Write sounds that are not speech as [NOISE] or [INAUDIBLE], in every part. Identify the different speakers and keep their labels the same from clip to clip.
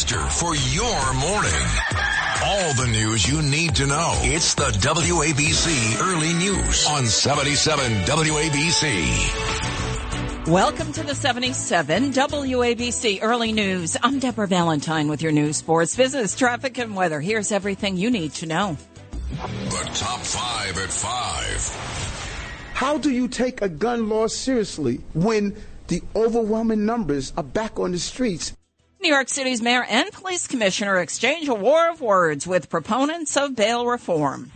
Speaker 1: The Rooster for your morning. All the news you need to know. It's the WABC Early News on 77 WABC.
Speaker 2: Welcome to the 77 WABC Early News. I'm Deborah Valentine with your news, sports, business, traffic, and weather. Here's everything you need to know.
Speaker 1: The top five at five.
Speaker 3: How do you take a gun law seriously when the overwhelming numbers are back on the streets?
Speaker 2: New York City's mayor and police commissioner exchange a war of words with proponents of bail reform.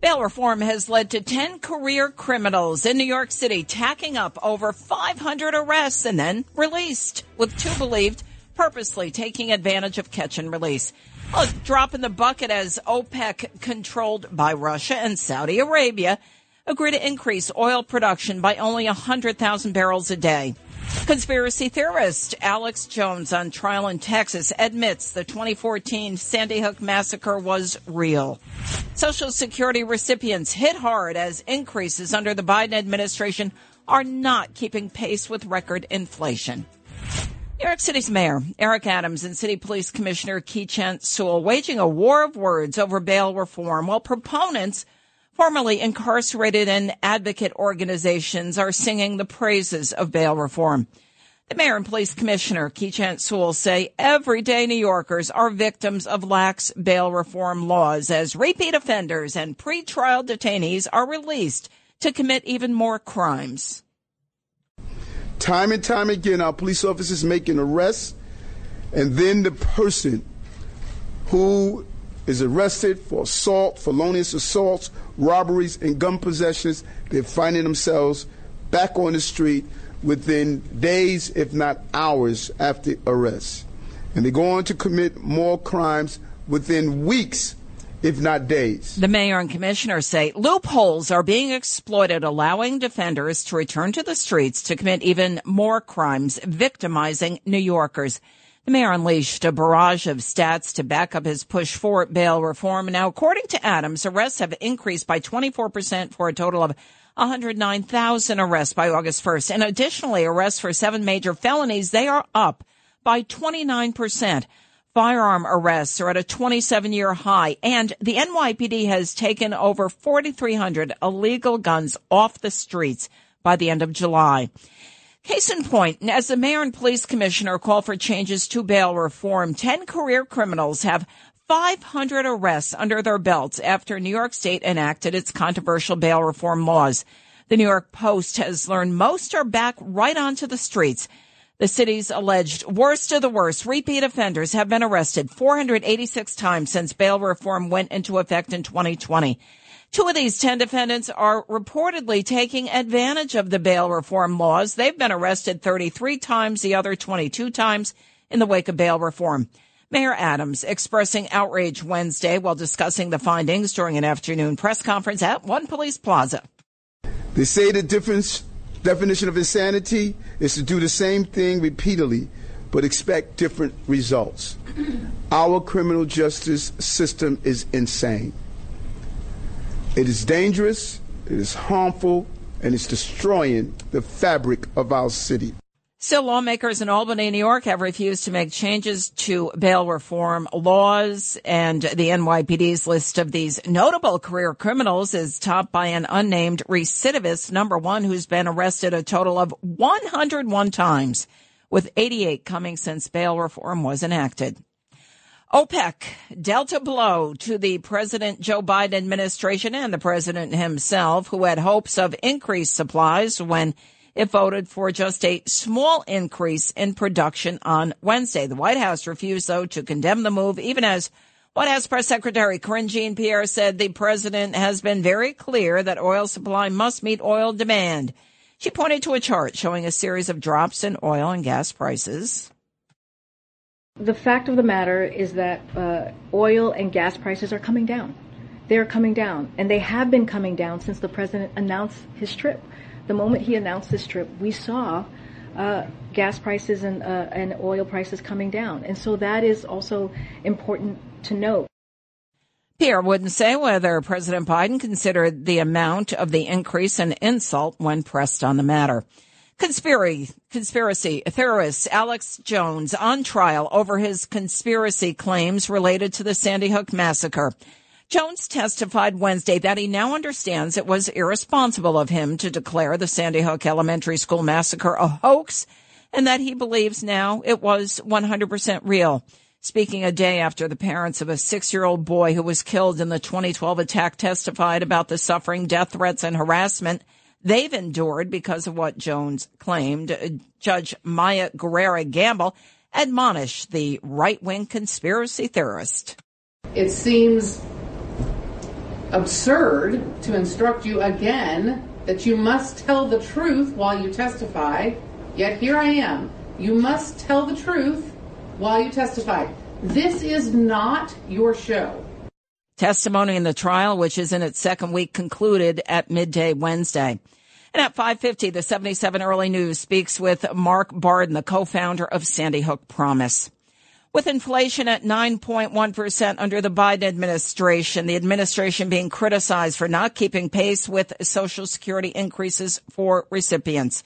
Speaker 2: Bail reform has led to 10 career criminals in New York City tacking up over 500 arrests and then released, with two believed purposely taking advantage of catch and release. A drop in the bucket as OPEC, controlled by Russia and Saudi Arabia, agree to increase oil production by only 100,000 barrels a day. Conspiracy theorist Alex Jones on trial in Texas admits the 2014 Sandy Hook massacre was real. Social Security recipients hit hard as increases under the Biden administration are not keeping pace with record inflation. New York City's mayor, Eric Adams, and City Police Commissioner Keechant Sewell waging a war of words over bail reform while proponents formerly incarcerated and advocate organizations are singing the praises of bail reform. The mayor and police commissioner, Keechant Sewell, say everyday New Yorkers are victims of lax bail reform laws as repeat offenders and pretrial detainees are released to commit even more crimes.
Speaker 3: Time and time again, our police officers make an arrest, and then the person who is arrested for assault, felonious assaults, robberies, and gun possessions, they're finding themselves back on the street within days, if not hours, after arrest. And they go on to commit more crimes within weeks, if not days.
Speaker 2: The mayor and commissioner say loopholes are being exploited, allowing defenders to return to the streets to commit even more crimes, victimizing New Yorkers. The mayor unleashed a barrage of stats to back up his push for bail reform. Now, according to Adams, arrests have increased by 24% for a total of 109,000 arrests by August 1st. And additionally, arrests for seven major felonies, they are up by 29%. Firearm arrests are at a 27 year high and the NYPD has taken over 4,300 illegal guns off the streets by the end of July. Case in point, as the mayor and police commissioner call for changes to bail reform, 10 career criminals have 500 arrests under their belts after New York State enacted its controversial bail reform laws. The New York Post has learned most are back right onto the streets. The city's alleged worst of the worst repeat offenders have been arrested 486 times since bail reform went into effect in 2020. Two of these 10 defendants are reportedly taking advantage of the bail reform laws. They've been arrested 33 times, the other 22 times in the wake of bail reform. Mayor Adams expressing outrage Wednesday while discussing the findings during an afternoon press conference at One Police Plaza.
Speaker 3: They say the difference, definition of insanity is to do the same thing repeatedly, but expect different results. Our criminal justice system is insane. It is dangerous, it is harmful, and it's destroying the fabric of our city.
Speaker 2: Still, lawmakers in Albany, New York have refused to make changes to bail reform laws, and the NYPD's list of these notable career criminals is topped by an unnamed recidivist number one who's been arrested a total of 101 times, with 88 coming since bail reform was enacted. OPEC dealt a blow to the President Joe Biden administration and the president himself, who had hopes of increased supplies when it voted for just a small increase in production on Wednesday. The White House refused, though, to condemn the move, even as White House Press Secretary Karine Jean-Pierre said the president has been very clear that oil supply must meet oil demand. She pointed to a chart showing a series of drops in oil and gas prices.
Speaker 4: The fact of the matter is that uh, oil and gas prices are coming down. They are coming down, and they have been coming down since the president announced his trip. The moment he announced this trip, we saw uh, gas prices and, uh, and oil prices coming down. And so that is also important to note.
Speaker 2: Pierre wouldn't say whether President Biden considered the amount of the increase an insult when pressed on the matter. Conspiracy, conspiracy theorist Alex Jones on trial over his conspiracy claims related to the Sandy Hook massacre. Jones testified Wednesday that he now understands it was irresponsible of him to declare the Sandy Hook Elementary School massacre a hoax and that he believes now it was 100% real. Speaking a day after the parents of a six year old boy who was killed in the 2012 attack testified about the suffering, death threats, and harassment they've endured because of what Jones claimed. Uh, Judge Maya Guerrera Gamble admonished the right wing conspiracy theorist.
Speaker 5: It seems absurd to instruct you again that you must tell the truth while you testify, yet here I am. You must tell the truth while you testify. This is not your show.
Speaker 2: Testimony in the trial, which is in its second week, concluded at midday Wednesday. And at 550, the 77 Early News speaks with Mark Barden, the co-founder of Sandy Hook Promise. With inflation at 9.1% under the Biden administration, the administration being criticized for not keeping pace with Social Security increases for recipients.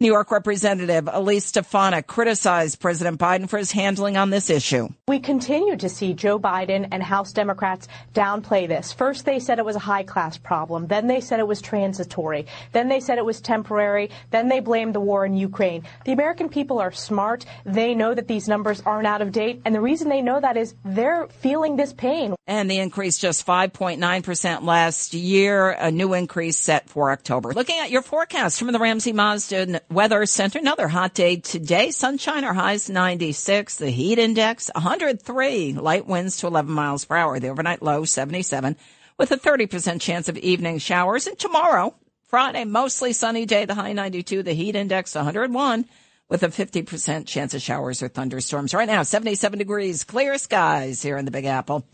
Speaker 2: New York Representative Elise Stefanik criticized President Biden for his handling on this issue.
Speaker 6: We continue to see Joe Biden and House Democrats downplay this. First, they said it was a high class problem. Then they said it was transitory. Then they said it was temporary. Then they blamed the war in Ukraine. The American people are smart. They know that these numbers aren't out of date. And the reason they know that is they're feeling this pain.
Speaker 2: And the increase just 5.9% last year, a new increase set for October. Looking at your forecast from the Ramsey Mazda Weather Center. Another hot day today. Sunshine, our highs 96. The heat index 103. Light winds to 11 miles per hour. The overnight low 77 with a 30% chance of evening showers. And tomorrow, Friday, mostly sunny day. The high 92. The heat index 101 with a 50% chance of showers or thunderstorms. Right now, 77 degrees, clear skies here in the Big Apple.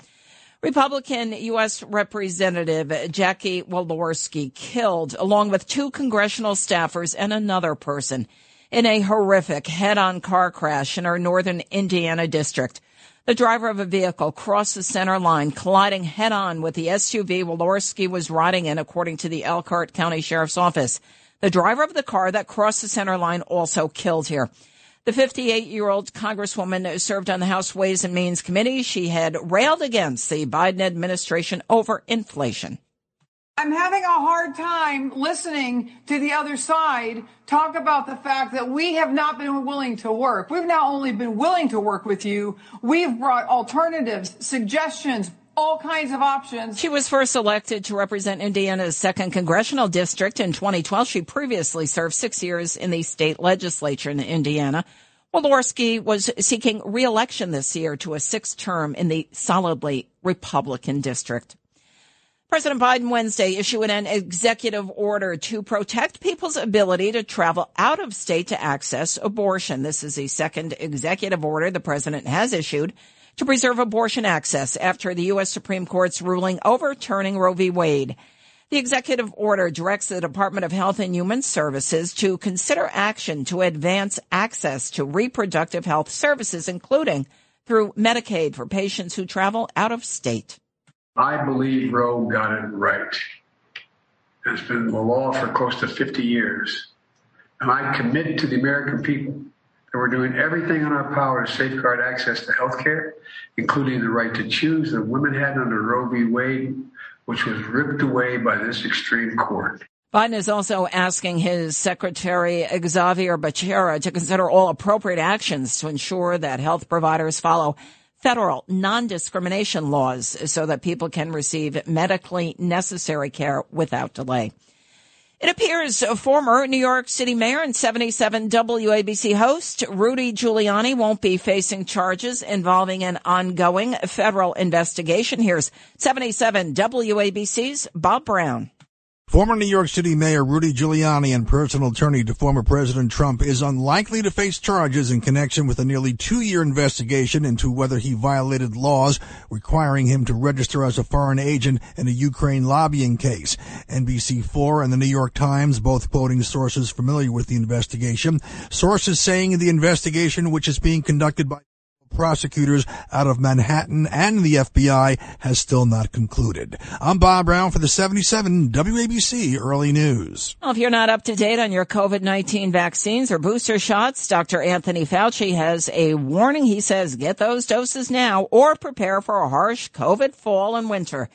Speaker 2: Republican U.S. Representative Jackie Walorski killed along with two congressional staffers and another person in a horrific head-on car crash in our northern Indiana district. The driver of a vehicle crossed the center line, colliding head-on with the SUV Walorski was riding in, according to the Elkhart County Sheriff's Office. The driver of the car that crossed the center line also killed here. The 58 year old Congresswoman who served on the House Ways and Means Committee. She had railed against the Biden administration over inflation.
Speaker 7: I'm having a hard time listening to the other side talk about the fact that we have not been willing to work. We've not only been willing to work with you, we've brought alternatives, suggestions, all kinds of options.
Speaker 2: She was first elected to represent Indiana's second congressional district in 2012. She previously served six years in the state legislature in Indiana. Walorski was seeking reelection this year to a sixth term in the solidly Republican district. President Biden Wednesday issued an executive order to protect people's ability to travel out of state to access abortion. This is the second executive order the president has issued to preserve abortion access after the U.S. Supreme Court's ruling overturning Roe v. Wade. The executive order directs the Department of Health and Human Services to consider action to advance access to reproductive health services, including through Medicaid for patients who travel out of state.
Speaker 8: I believe Roe got it right. It's been the law for close to 50 years. And I commit to the American people and we're doing everything in our power to safeguard access to health care, including the right to choose that women had under Roe v. Wade, which was ripped away by this extreme court.
Speaker 2: Biden is also asking his secretary, Xavier Becerra, to consider all appropriate actions to ensure that health providers follow federal non-discrimination laws so that people can receive medically necessary care without delay. It appears former New York City mayor and 77 WABC host Rudy Giuliani won't be facing charges involving an ongoing federal investigation. Here's 77 WABC's Bob Brown.
Speaker 9: Former New York City Mayor Rudy Giuliani and personal attorney to former President Trump is unlikely to face charges in connection with a nearly two-year investigation into whether he violated laws requiring him to register as a foreign agent in a Ukraine lobbying case. NBC4 and the New York Times both quoting sources familiar with the investigation. Sources saying the investigation, which is being conducted by prosecutors out of Manhattan and the FBI has still not concluded. I'm Bob Brown for the 77 WABC Early News.
Speaker 2: Well, if you're not up to date on your COVID-19 vaccines or booster shots, Dr. Anthony Fauci has a warning. He says get those doses now or prepare for a harsh COVID fall and winter.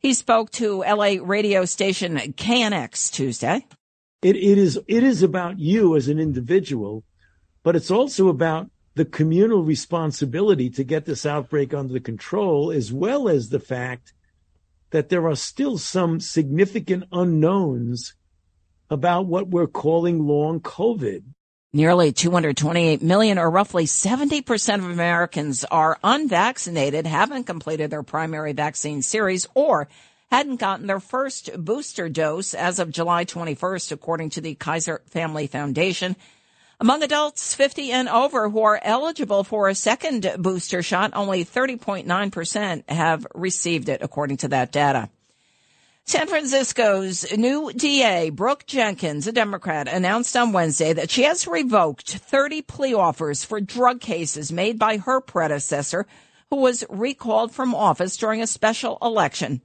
Speaker 2: He spoke to LA radio station KNX Tuesday.
Speaker 10: It, it is, it is about you as an individual, but it's also about the communal responsibility to get this outbreak under control, as well as the fact that there are still some significant unknowns about what we're calling long COVID.
Speaker 2: Nearly 228 million, or roughly 70% of Americans, are unvaccinated, haven't completed their primary vaccine series, or hadn't gotten their first booster dose as of July 21st, according to the Kaiser Family Foundation. Among adults 50 and over who are eligible for a second booster shot, only 30.9% have received it, according to that data. San Francisco's new DA, Brooke Jenkins, a Democrat, announced on Wednesday that she has revoked 30 plea offers for drug cases made by her predecessor, who was recalled from office during a special election.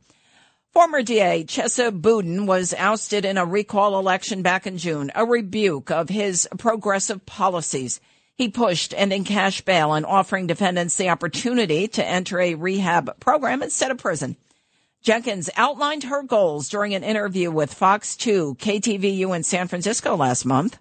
Speaker 2: Former DA Chesa Boudin was ousted in a recall election back in June, a rebuke of his progressive policies. He pushed ending cash bail and offering defendants the opportunity to enter a rehab program instead of prison. Jenkins outlined her goals during an interview with Fox 2 KTVU in San Francisco last month.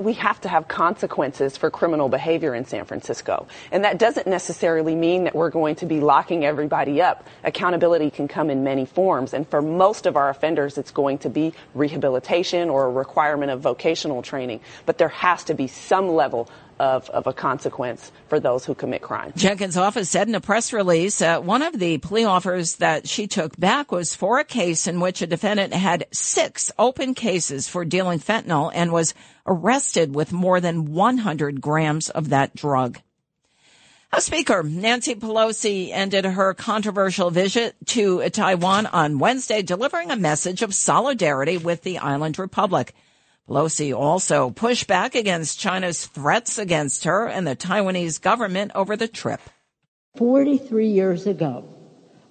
Speaker 11: We have to have consequences for criminal behavior in San Francisco. And that doesn't necessarily mean that we're going to be locking everybody up. Accountability can come in many forms. And for most of our offenders, it's going to be rehabilitation or a requirement of vocational training. But there has to be some level of, of, a consequence for those who commit crime.
Speaker 2: Jenkins' office said in a press release uh, one of the plea offers that she took back was for a case in which a defendant had six open cases for dealing fentanyl and was arrested with more than 100 grams of that drug. House Speaker Nancy Pelosi ended her controversial visit to Taiwan on Wednesday, delivering a message of solidarity with the island republic. Pelosi also pushed back against China's threats against her and the Taiwanese government over the trip.
Speaker 12: 43 years ago,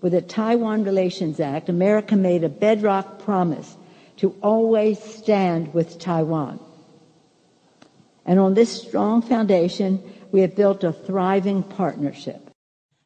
Speaker 12: with the Taiwan Relations Act, America made a bedrock promise to always stand with Taiwan. And on this strong foundation, we have built a thriving partnership.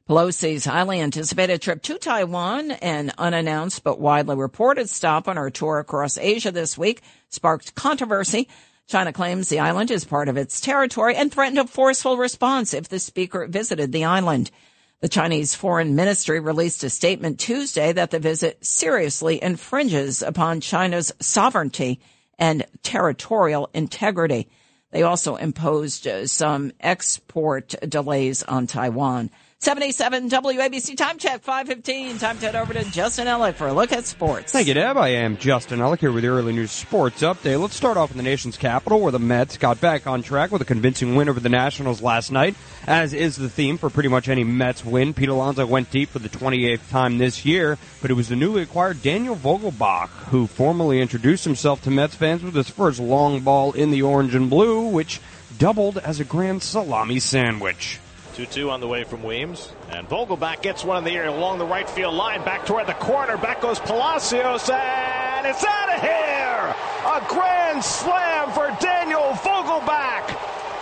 Speaker 2: Pelosi's highly anticipated trip to Taiwan, an unannounced but widely reported stop on her tour across Asia this week, sparked controversy. China claims the island is part of its territory and threatened a forceful response if the speaker visited the island. The Chinese Foreign Ministry released a statement Tuesday that the visit seriously infringes upon China's sovereignty and territorial integrity. They also imposed uh, some export delays on Taiwan. 77 WABC time check 515. Time to head over to Justin Ellick for a look at sports.
Speaker 13: Thank you, Deb. I am Justin Ellick here with the early news sports update. Let's start off in the nation's capital where the Mets got back on track with a convincing win over the Nationals last night, as is the theme for pretty much any Mets win. Pete Alonso went deep for the 28th time this year, but it was the newly acquired Daniel Vogelbach who formally introduced himself to Mets fans with his first long ball in the orange and blue, which doubled as a grand salami sandwich.
Speaker 14: 2-2 on the way from Weems. And Vogelbach gets one in the air along the right field line. Back toward the corner. Back goes Palacios. And it's out of here! A grand slam for Daniel Vogelbach.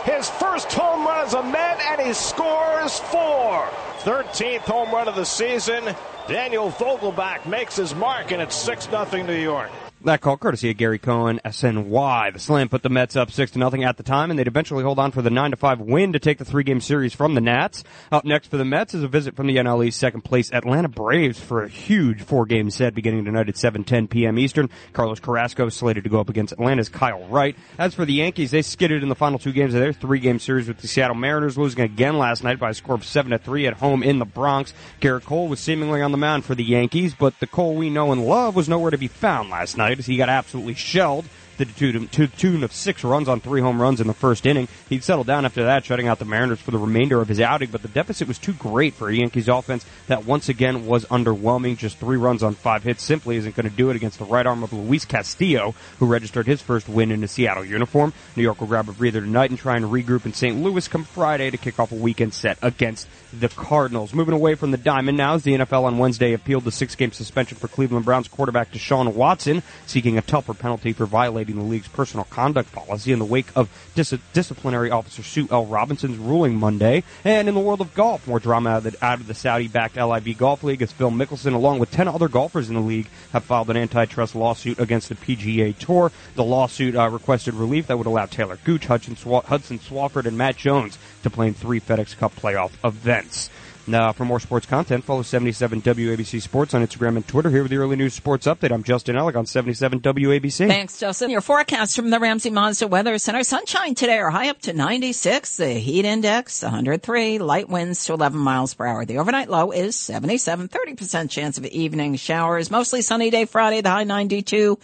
Speaker 14: His first home run as a Met, and he scores four. 13th home run of the season. Daniel Vogelbach makes his mark, and it's 6 0 New York.
Speaker 13: That call courtesy of Gary Cohen, SNY. The slam put the Mets up six to nothing at the time, and they'd eventually hold on for the nine to five win to take the three game series from the Nats. Up next for the Mets is a visit from the NL second place Atlanta Braves for a huge four game set beginning tonight at 7:10 p.m. Eastern. Carlos Carrasco slated to go up against Atlanta's Kyle Wright. As for the Yankees, they skidded in the final two games of their three game series with the Seattle Mariners, losing again last night by a score of seven to three at home in the Bronx. Gerrit Cole was seemingly on the mound for the Yankees, but the Cole we know and love was nowhere to be found last night. He got absolutely shelled to the tune of six runs on three home runs in the first inning. He'd settle down after that, shutting out the Mariners for the remainder of his outing, but the deficit was too great for a Yankees offense that once again was underwhelming. Just three runs on five hits simply isn't going to do it against the right arm of Luis Castillo, who registered his first win in a Seattle uniform. New York will grab a breather tonight and try and regroup in St. Louis come Friday to kick off a weekend set against the Cardinals. Moving away from the diamond now as the NFL on Wednesday appealed the six game suspension for Cleveland Browns quarterback Deshaun Watson, seeking a tougher penalty for violating the league's personal conduct policy in the wake of dis- disciplinary officer Sue L. Robinson's ruling Monday. And in the world of golf, more drama out of the, out of the Saudi-backed LIV Golf League as Phil Mickelson, along with 10 other golfers in the league, have filed an antitrust lawsuit against the PGA Tour. The lawsuit uh, requested relief that would allow Taylor Gooch, Hudson, Hudson Swafford, and Matt Jones to play in three FedEx Cup playoff events. Now, for more sports content, follow 77 WABC Sports on Instagram and Twitter. Here with the early news sports update, I'm Justin Ellick on 77 WABC.
Speaker 2: Thanks, Justin. Your forecast from the Ramsey Mazda Weather Center. Sunshine today are high up to 96. The heat index 103. Light winds to 11 miles per hour. The overnight low is 77. 30% chance of evening showers. Mostly sunny day Friday. The high 92.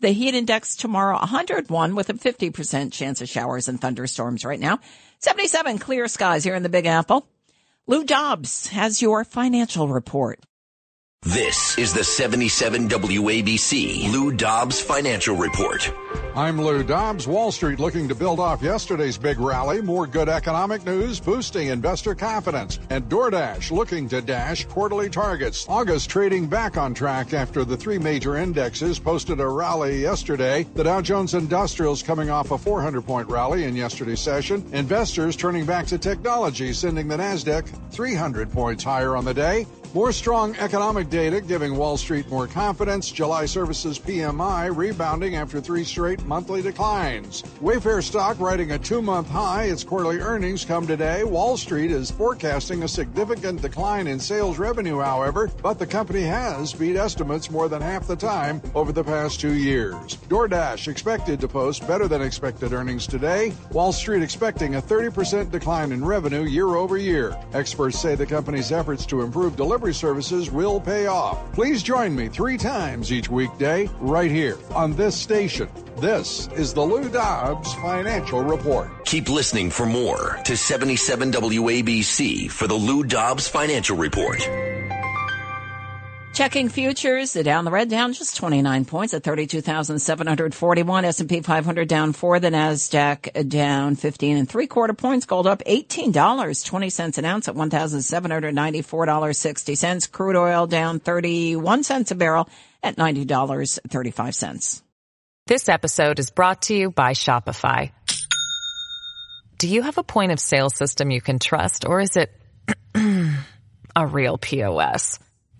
Speaker 2: The heat index tomorrow 101 with a 50% chance of showers and thunderstorms right now. 77 clear skies here in the Big Apple. Lou Dobbs has your financial report.
Speaker 15: This is the 77 WABC Lou Dobbs Financial Report.
Speaker 16: I'm Lou Dobbs. Wall Street looking to build off yesterday's big rally. More good economic news boosting investor confidence. And DoorDash looking to dash quarterly targets. August trading back on track after the three major indexes posted a rally yesterday. The Dow Jones Industrials coming off a 400 point rally in yesterday's session. Investors turning back to technology, sending the NASDAQ 300 points higher on the day. More strong economic data giving Wall Street more confidence. July services PMI rebounding after three straight monthly declines. Wayfair stock riding a two month high. Its quarterly earnings come today. Wall Street is forecasting a significant decline in sales revenue, however, but the company has beat estimates more than half the time over the past two years. DoorDash expected to post better than expected earnings today. Wall Street expecting a 30% decline in revenue year over year. Experts say the company's efforts to improve delivery services will pay off. Please join me three times each weekday right here on this station. This is the Lou Dobbs Financial Report.
Speaker 15: Keep listening for more to 77 WABC for the Lou Dobbs Financial Report.
Speaker 2: Checking futures, down the red down just 29 points at 32,741. S&P 500 down four. The NASDAQ down 15 and three quarter points. Gold up $18, 20 cents an ounce at $1,794.60. Crude oil down 31 cents a barrel at $90.35.
Speaker 17: This episode is brought to you by Shopify. Do you have a point of sale system you can trust or is it [CLEARS THROAT] a real POS?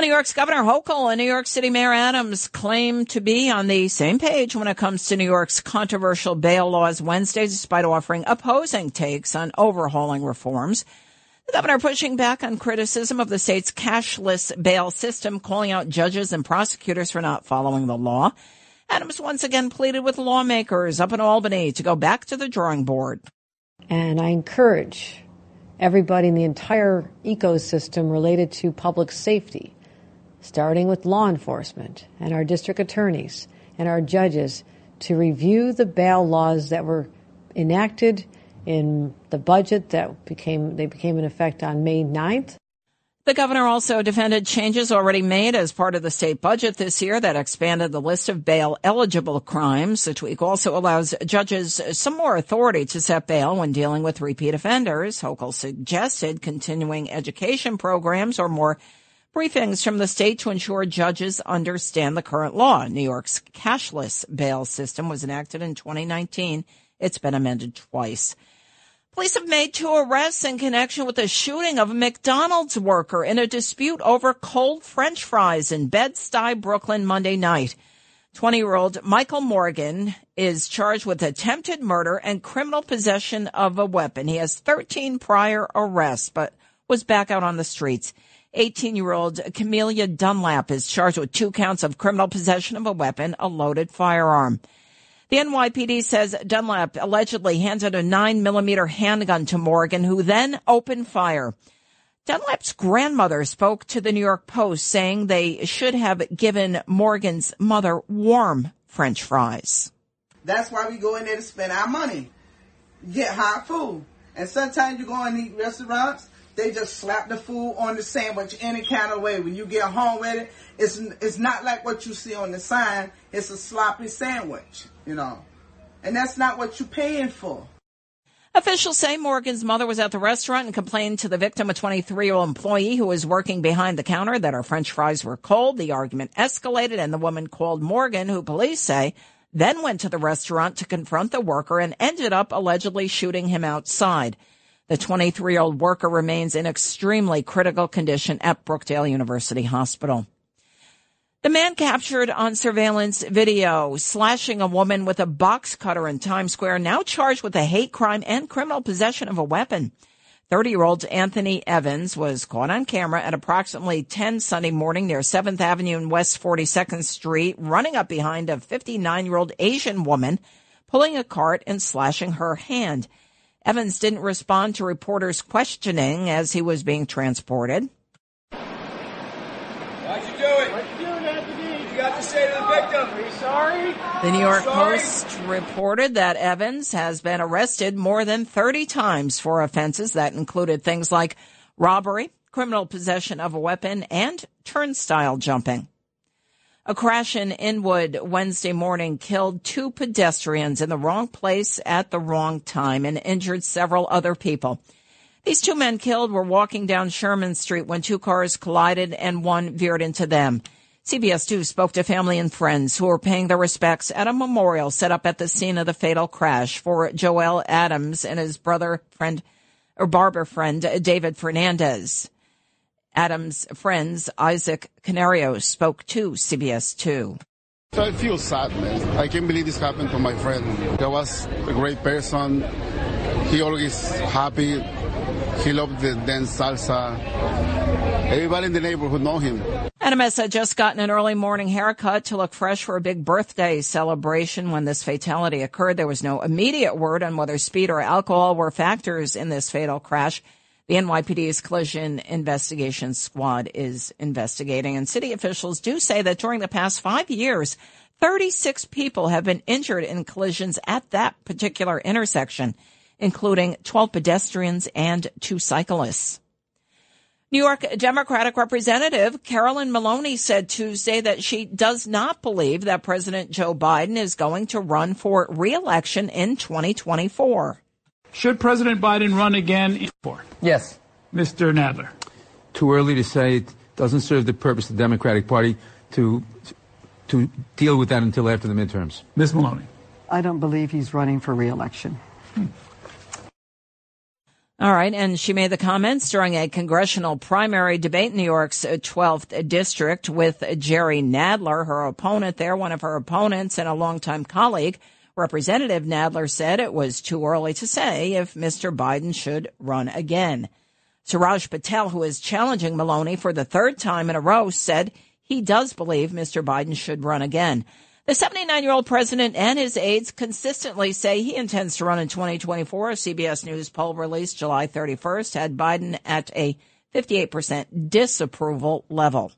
Speaker 2: New York's Governor Hochul and New York City Mayor Adams claim to be on the same page when it comes to New York's controversial bail laws Wednesday, despite offering opposing takes on overhauling reforms. The governor pushing back on criticism of the state's cashless bail system, calling out judges and prosecutors for not following the law. Adams once again pleaded with lawmakers up in Albany to go back to the drawing board.
Speaker 18: And I encourage everybody in the entire ecosystem related to public safety starting with law enforcement and our district attorneys and our judges to review the bail laws that were enacted in the budget that became they became in effect on May 9th.
Speaker 2: The governor also defended changes already made as part of the state budget this year that expanded the list of bail eligible crimes. The tweak also allows judges some more authority to set bail when dealing with repeat offenders. Hochul suggested continuing education programs or more briefings from the state to ensure judges understand the current law. New York's cashless bail system was enacted in 2019. It's been amended twice. Police have made two arrests in connection with the shooting of a McDonald's worker in a dispute over cold french fries in Bed-Stuy, Brooklyn Monday night. 20 year old Michael Morgan is charged with attempted murder and criminal possession of a weapon. He has 13 prior arrests, but was back out on the streets. 18 year old Camelia Dunlap is charged with two counts of criminal possession of a weapon, a loaded firearm. The NYPD says Dunlap allegedly handed a 9 millimeter handgun to Morgan, who then opened fire. Dunlap's grandmother spoke to the New York Post saying they should have given Morgan's mother warm French fries.
Speaker 19: That's why we go in there to spend our money, get hot food. And sometimes you go and eat restaurants, they just slap the food on the sandwich any kind of way. When you get home with it, it's it's not like what you see on the sign. It's a sloppy sandwich, you know, and that's not what you're paying for.
Speaker 2: Officials say Morgan's mother was at the restaurant and complained to the victim, a 23 year old employee who was working behind the counter, that her french fries were cold. The argument escalated and the woman called Morgan, who police say then went to the restaurant to confront the worker and ended up allegedly shooting him outside. The 23 year old worker remains in extremely critical condition at Brookdale University Hospital. The man captured on surveillance video slashing a woman with a box cutter in Times Square now charged with a hate crime and criminal possession of a weapon. 30 year old Anthony Evans was caught on camera at approximately 10 Sunday morning near 7th Avenue and West 42nd Street, running up behind a 59 year old Asian woman, pulling a cart and slashing her hand. Evans didn't respond to reporters' questioning as he was being transported.
Speaker 20: Why'd you do it? Why'd you do it, Anthony? You got to say to the victim, are you sorry?
Speaker 2: The New York Post reported that Evans has been arrested more than 30 times for offenses that included things like robbery, criminal possession of a weapon, and turnstile jumping. A crash in Inwood Wednesday morning killed two pedestrians in the wrong place at the wrong time and injured several other people. These two men killed were walking down Sherman Street when two cars collided and one veered into them. CBS 2 spoke to family and friends who were paying their respects at a memorial set up at the scene of the fatal crash for Joel Adams and his brother, friend, or barber friend, David Fernandez. Adams' friends, Isaac Canario, spoke to CBS 2.
Speaker 21: So I feel sad, man. I can't believe this happened to my friend. He was a great person. He always happy. He loved the dance salsa. Everybody in the neighborhood know him.
Speaker 2: Adams had just gotten an early morning haircut to look fresh for a big birthday celebration when this fatality occurred. There was no immediate word on whether speed or alcohol were factors in this fatal crash. The NYPD's collision investigation squad is investigating and city officials do say that during the past five years, 36 people have been injured in collisions at that particular intersection, including 12 pedestrians and two cyclists. New York Democratic Representative Carolyn Maloney said Tuesday that she does not believe that President Joe Biden is going to run for reelection in 2024.
Speaker 22: Should President Biden run again? For
Speaker 23: Yes.
Speaker 22: Mr. Nadler.
Speaker 23: Too early to say. It doesn't serve the purpose of the Democratic Party to to deal with that until after the midterms.
Speaker 22: Ms. Maloney.
Speaker 24: I don't believe he's running for reelection. Hmm.
Speaker 2: All right. And she made the comments during a congressional primary debate in New York's 12th district with Jerry Nadler, her opponent there, one of her opponents and a longtime colleague. Representative Nadler said it was too early to say if Mr. Biden should run again. Suraj Patel, who is challenging Maloney for the third time in a row, said he does believe Mr. Biden should run again. The 79 year old president and his aides consistently say he intends to run in 2024. A CBS News poll released July 31st had Biden at a 58% disapproval level.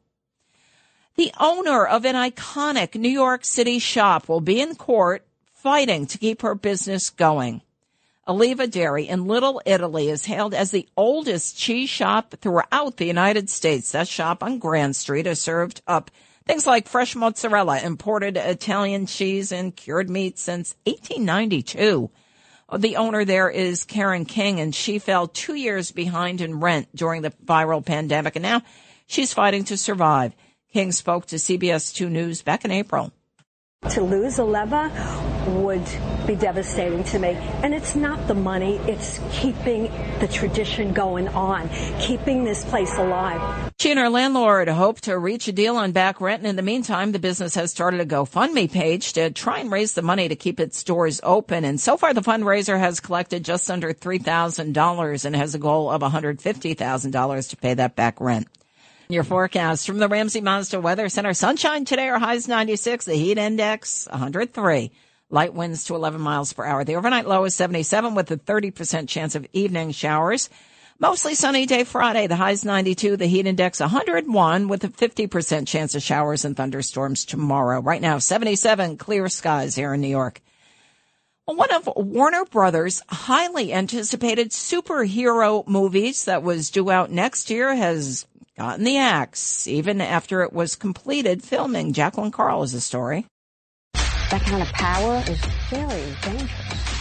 Speaker 2: The owner of an iconic New York City shop will be in court fighting to keep her business going. Alleva Dairy in Little Italy is hailed as the oldest cheese shop throughout the United States. That shop on Grand Street has served up things like fresh mozzarella, imported Italian cheese, and cured meat since 1892. The owner there is Karen King, and she fell two years behind in rent during the viral pandemic, and now she's fighting to survive. King spoke to CBS 2 News back in April.
Speaker 25: To lose Alleva
Speaker 26: would be devastating to me. And it's not the money, it's keeping the tradition going on, keeping this place alive.
Speaker 2: She and her landlord hope to reach a deal on back rent. And in the meantime, the business has started a GoFundMe page to try and raise the money to keep its doors open. And so far, the fundraiser has collected just under $3,000 and has a goal of $150,000 to pay that back rent. Your forecast from the Ramsey Mazda Weather Center. Sunshine today, our highs 96, the heat index 103. Light winds to 11 miles per hour. The overnight low is 77 with a 30% chance of evening showers. Mostly sunny day Friday. The highs 92, the heat index 101 with a 50% chance of showers and thunderstorms tomorrow. Right now, 77 clear skies here in New York. One of Warner Brothers' highly anticipated superhero movies that was due out next year has gotten the axe, even after it was completed filming. Jacqueline Carl is the story.
Speaker 27: That kind of power is very dangerous.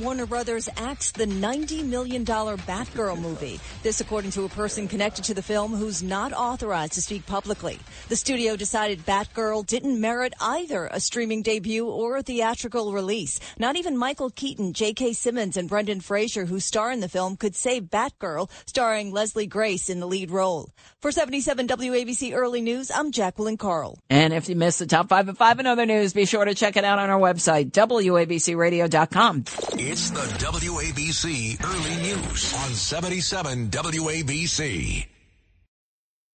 Speaker 28: Warner Brothers axed the $90 million Batgirl movie. This according to a person connected to the film who's not authorized to speak publicly. The studio decided Batgirl didn't merit either a streaming debut or a theatrical release. Not even Michael Keaton, J.K. Simmons, and Brendan Fraser, who star in the film, could save Batgirl, starring Leslie Grace in the lead role. For 77 WABC Early News, I'm Jacqueline Carl.
Speaker 2: And if you missed the top five of five and other news, be sure to check it out on our website, WABCRadio.com.
Speaker 1: It's the WABC Early News on 77 WABC.